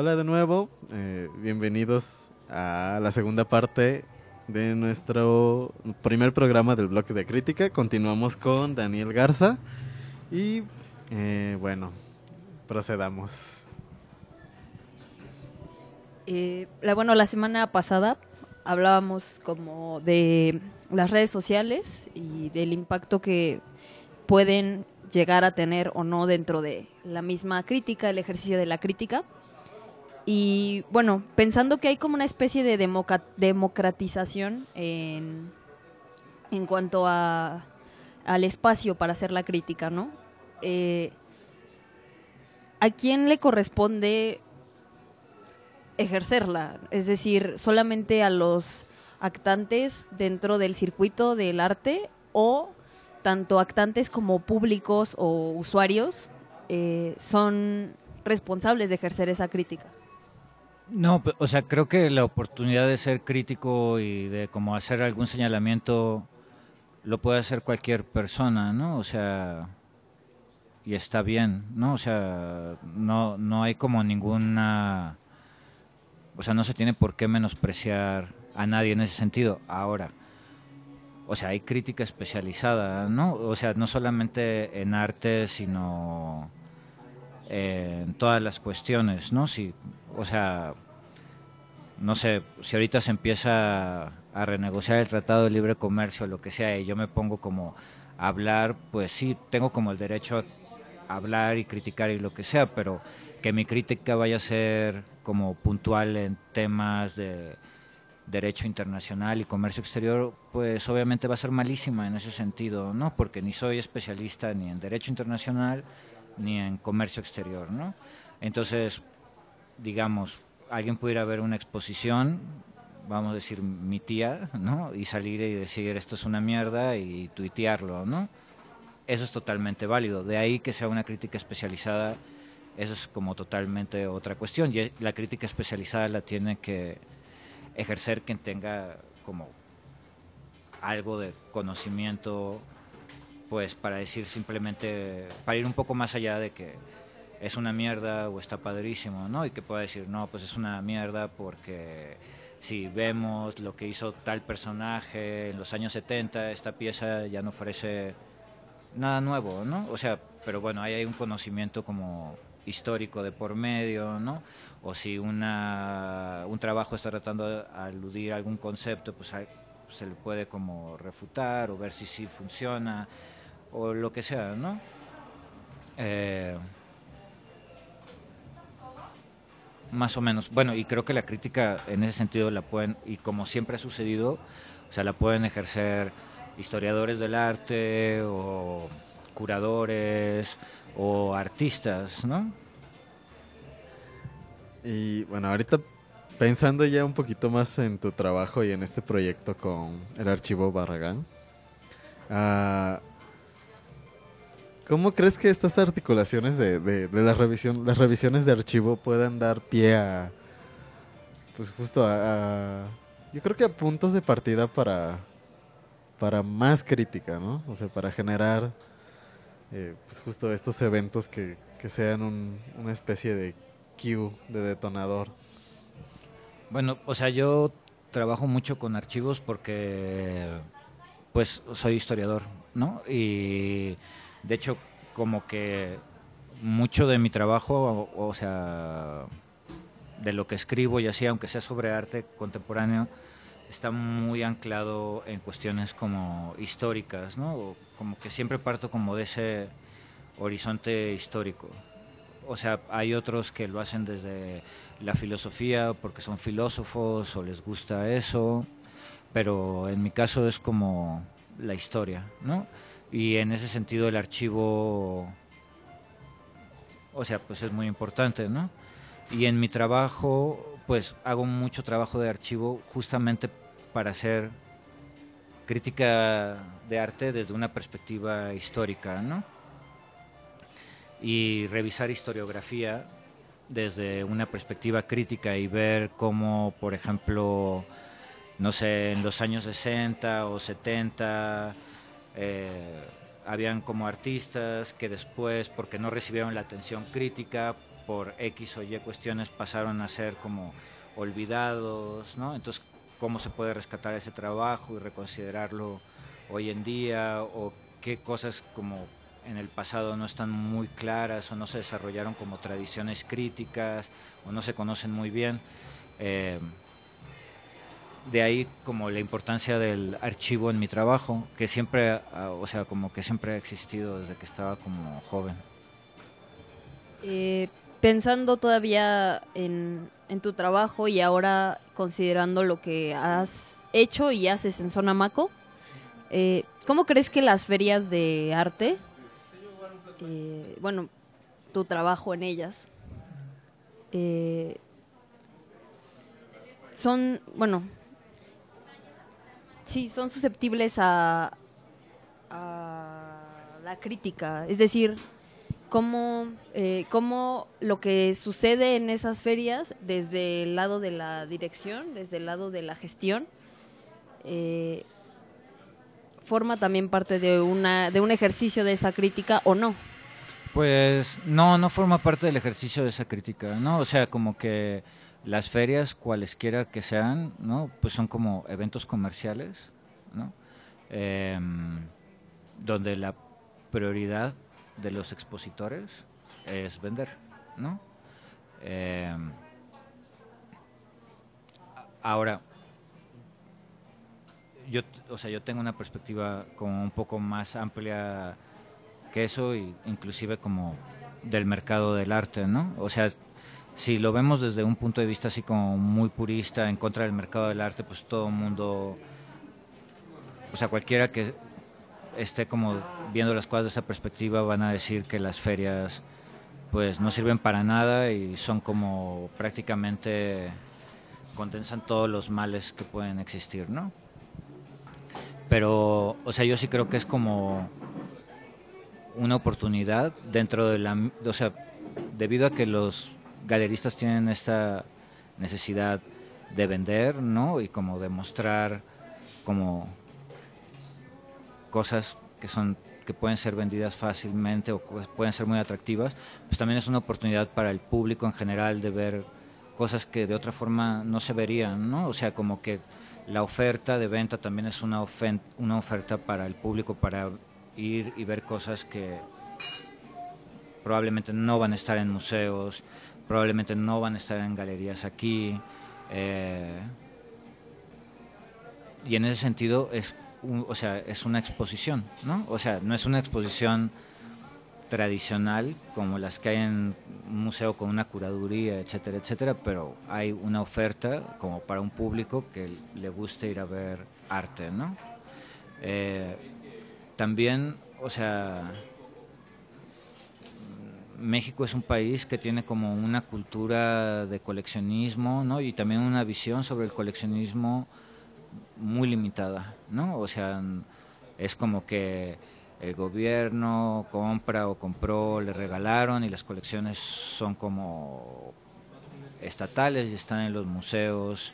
Hola de nuevo, eh, bienvenidos a la segunda parte de nuestro primer programa del bloque de crítica. Continuamos con Daniel Garza y eh, bueno, procedamos. Eh, la, bueno, la semana pasada hablábamos como de las redes sociales y del impacto que pueden llegar a tener o no dentro de la misma crítica, el ejercicio de la crítica. Y bueno, pensando que hay como una especie de democratización en, en cuanto a, al espacio para hacer la crítica, ¿no? Eh, ¿A quién le corresponde ejercerla? Es decir, solamente a los actantes dentro del circuito del arte o tanto actantes como públicos o usuarios eh, son responsables de ejercer esa crítica. No, o sea, creo que la oportunidad de ser crítico y de como hacer algún señalamiento lo puede hacer cualquier persona, ¿no? O sea, y está bien, ¿no? O sea, no, no hay como ninguna, o sea, no se tiene por qué menospreciar a nadie en ese sentido. Ahora, o sea, hay crítica especializada, ¿no? O sea, no solamente en arte, sino en todas las cuestiones, ¿no? Si, o sea, no sé, si ahorita se empieza a renegociar el Tratado de Libre Comercio lo que sea y yo me pongo como a hablar, pues sí, tengo como el derecho a hablar y criticar y lo que sea, pero que mi crítica vaya a ser como puntual en temas de derecho internacional y comercio exterior, pues obviamente va a ser malísima en ese sentido, ¿no? Porque ni soy especialista ni en derecho internacional ni en comercio exterior, ¿no? Entonces, digamos, alguien pudiera ver una exposición, vamos a decir mi tía, ¿no? Y salir y decir esto es una mierda y tuitearlo, ¿no? Eso es totalmente válido. De ahí que sea una crítica especializada, eso es como totalmente otra cuestión. Y la crítica especializada la tiene que ejercer quien tenga como algo de conocimiento, pues para decir simplemente, para ir un poco más allá de que es una mierda o está padrísimo, ¿no? Y que pueda decir, no, pues es una mierda porque si vemos lo que hizo tal personaje en los años 70, esta pieza ya no ofrece nada nuevo, ¿no? O sea, pero bueno, ahí hay un conocimiento como histórico de por medio, ¿no? O si una, un trabajo está tratando de aludir a algún concepto, pues se le puede como refutar o ver si sí funciona o lo que sea, ¿no? Eh, más o menos. Bueno, y creo que la crítica en ese sentido la pueden, y como siempre ha sucedido, o sea, la pueden ejercer historiadores del arte o curadores o artistas, ¿no? Y bueno, ahorita pensando ya un poquito más en tu trabajo y en este proyecto con el archivo Barragán, uh, ¿Cómo crees que estas articulaciones de, de, la revisión, las revisiones de archivo puedan dar pie a, pues justo a, yo creo que a puntos de partida para, para más crítica, ¿no? O sea, para generar, eh, pues justo estos eventos que, que sean un, una especie de cue, de detonador. Bueno, o sea, yo trabajo mucho con archivos porque, pues, soy historiador, ¿no? Y de hecho, como que mucho de mi trabajo, o, sea, de lo que escribo y así, aunque sea sobre arte contemporáneo, está muy anclado en cuestiones como históricas, ¿no? como que siempre parto como de ese horizonte histórico. O sea, hay otros que lo hacen desde la filosofía porque son filósofos o les gusta eso, pero en mi caso es como la historia, ¿no? Y en ese sentido el archivo, o sea, pues es muy importante, ¿no? Y en mi trabajo, pues hago mucho trabajo de archivo justamente para hacer crítica de arte desde una perspectiva histórica, ¿no? Y revisar historiografía desde una perspectiva crítica y ver cómo, por ejemplo, no sé, en los años 60 o 70 eh, habían como artistas que después, porque no recibieron la atención crítica, por X o Y cuestiones pasaron a ser como olvidados, ¿no? Entonces, ¿cómo se puede rescatar ese trabajo y reconsiderarlo hoy en día? ¿O qué cosas como en el pasado no están muy claras o no se desarrollaron como tradiciones críticas o no se conocen muy bien? Eh, de ahí como la importancia del archivo en mi trabajo, que siempre, ah, o sea, como que siempre ha existido desde que estaba como joven. Eh, pensando todavía en, tu trabajo y ahora considerando lo que has hecho y haces en Zona Maco, eh, ¿cómo crees que las ferias de arte, eh, bueno, tu trabajo en ellas, son, bueno, sí, son susceptibles a, la crítica. Es decir, cómo, eh, cómo lo que sucede en esas ferias, desde el lado de la dirección, desde el lado de la gestión, eh, forma también parte de, una, de un ejercicio de esa crítica o no. Pues no, no forma parte del ejercicio de esa crítica, ¿no? O sea, como que las ferias, cualesquiera que sean, ¿no? Pues son como eventos comerciales, ¿no? Em, donde la prioridad de los expositores es vender, ¿no? Em, ahora, yo, o sea, yo tengo una perspectiva como un poco más amplia que eso, y inclusive como del mercado del arte, ¿no? O sea, si lo vemos desde un punto de vista así como muy purista en contra del mercado del arte, pues todo el mundo, o sea, cualquiera que esté como viendo las cosas de esa perspectiva van a decir que las ferias pues no sirven para nada y son como prácticamente condensan todos los males que pueden existir, ¿no? Pero, o sea, yo sí creo que es como una oportunidad dentro de la, o sea, debido a que los galeristas tienen esta necesidad de vender, ¿no? Y como de mostrar como cosas que son que pueden ser vendidas fácilmente o pueden ser muy atractivas, pues también es una oportunidad para el público en general de ver cosas que de otra forma no se verían, ¿no? O sea, como que la oferta de venta también es una, una oferta para el público para ir y ver cosas que probablemente no van a estar en museos, probablemente no van a estar en galerías aquí. Eh, y en ese sentido es, o sea, es una exposición, ¿no? O sea, no es una exposición tradicional como las que hay en un museo con una curaduría, etcétera, etcétera, pero hay una oferta como para un público que le guste ir a ver arte, ¿no? Eh, también, o sea, México es un país que tiene como una cultura de coleccionismo, ¿no? Y también una visión sobre el coleccionismo muy limitada, ¿no? O sea, es como que el gobierno compra o compró, le regalaron y las colecciones son como estatales y están en los museos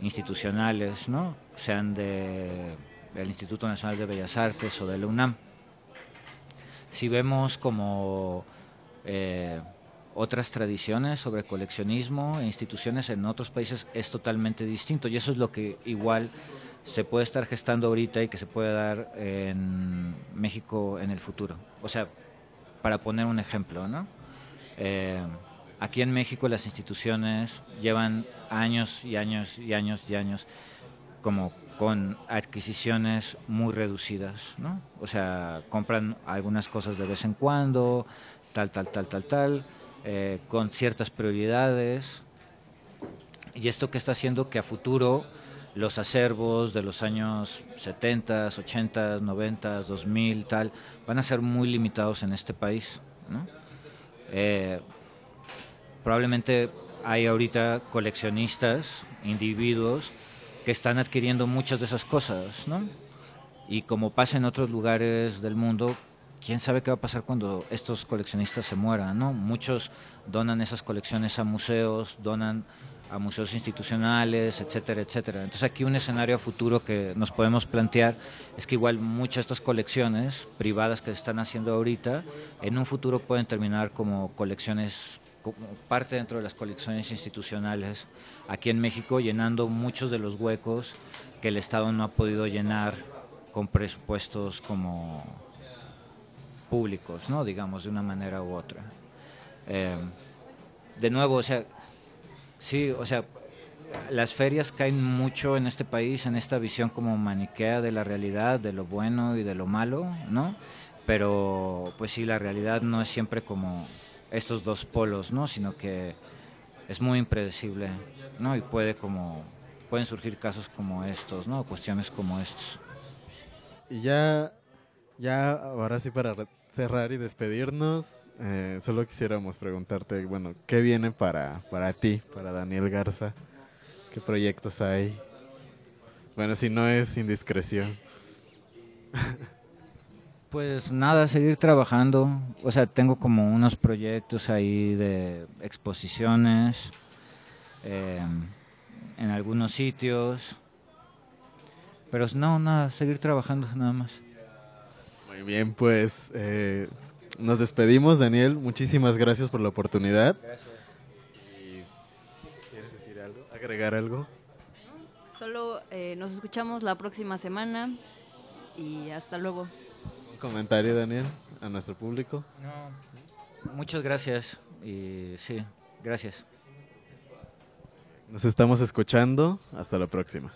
institucionales, ¿no? Sean de del Instituto Nacional de Bellas Artes o de la UNAM. Si vemos como eh, otras tradiciones sobre coleccionismo e instituciones en otros países es totalmente distinto y eso es lo que igual se puede estar gestando ahorita y que se puede dar en México en el futuro. O sea, para poner un ejemplo, ¿no? Eh, aquí en México las instituciones llevan años y años y años y años como con adquisiciones muy reducidas, ¿no? O sea, compran algunas cosas de vez en cuando, tal, tal, tal, tal, tal, eh, con ciertas prioridades. Y esto que está haciendo que a futuro los acervos de los años 70, 80, 90, 2000, tal, van a ser muy limitados en este país. Eh, probablemente hay ahorita coleccionistas, individuos, que están adquiriendo muchas de esas cosas, ¿no? Y como pasa en otros lugares del mundo, quién sabe qué va a pasar cuando estos coleccionistas se mueran, ¿no? Muchos donan esas colecciones a museos, donan a museos institucionales, etcétera, etcétera. Entonces aquí un escenario futuro que nos podemos plantear es que igual muchas de estas colecciones privadas que se están haciendo ahorita, en un futuro pueden terminar como colecciones como parte dentro de las colecciones institucionales aquí en México, llenando muchos de los huecos que el Estado no ha podido llenar con presupuestos como públicos, ¿no? digamos, de una manera u otra. Eh, de nuevo, o sea, sí, o sea, las ferias caen mucho en este país, en esta visión como maniquea de la realidad, de lo bueno y de lo malo, ¿no? Pero, pues sí, la realidad no es siempre como estos dos polos, ¿no? Sino que es muy impredecible, ¿no? Y puede como pueden surgir casos como estos, ¿no? Cuestiones como estos. Y ya ya ahora sí para cerrar y despedirnos, eh, solo quisiéramos preguntarte, bueno, ¿qué viene para para ti, para Daniel Garza? ¿Qué proyectos hay? Bueno, si no es indiscreción. Pues nada, seguir trabajando. O sea, tengo como unos proyectos ahí de exposiciones eh, en algunos sitios. Pero no, nada, seguir trabajando nada más. Muy bien, pues eh, nos despedimos, Daniel. Muchísimas gracias por la oportunidad. Gracias. ¿Quieres decir algo? ¿Agregar algo? Solo eh, nos escuchamos la próxima semana y hasta luego comentario, Daniel, a nuestro público? No, muchas gracias y sí, gracias. Nos estamos escuchando. Hasta la próxima.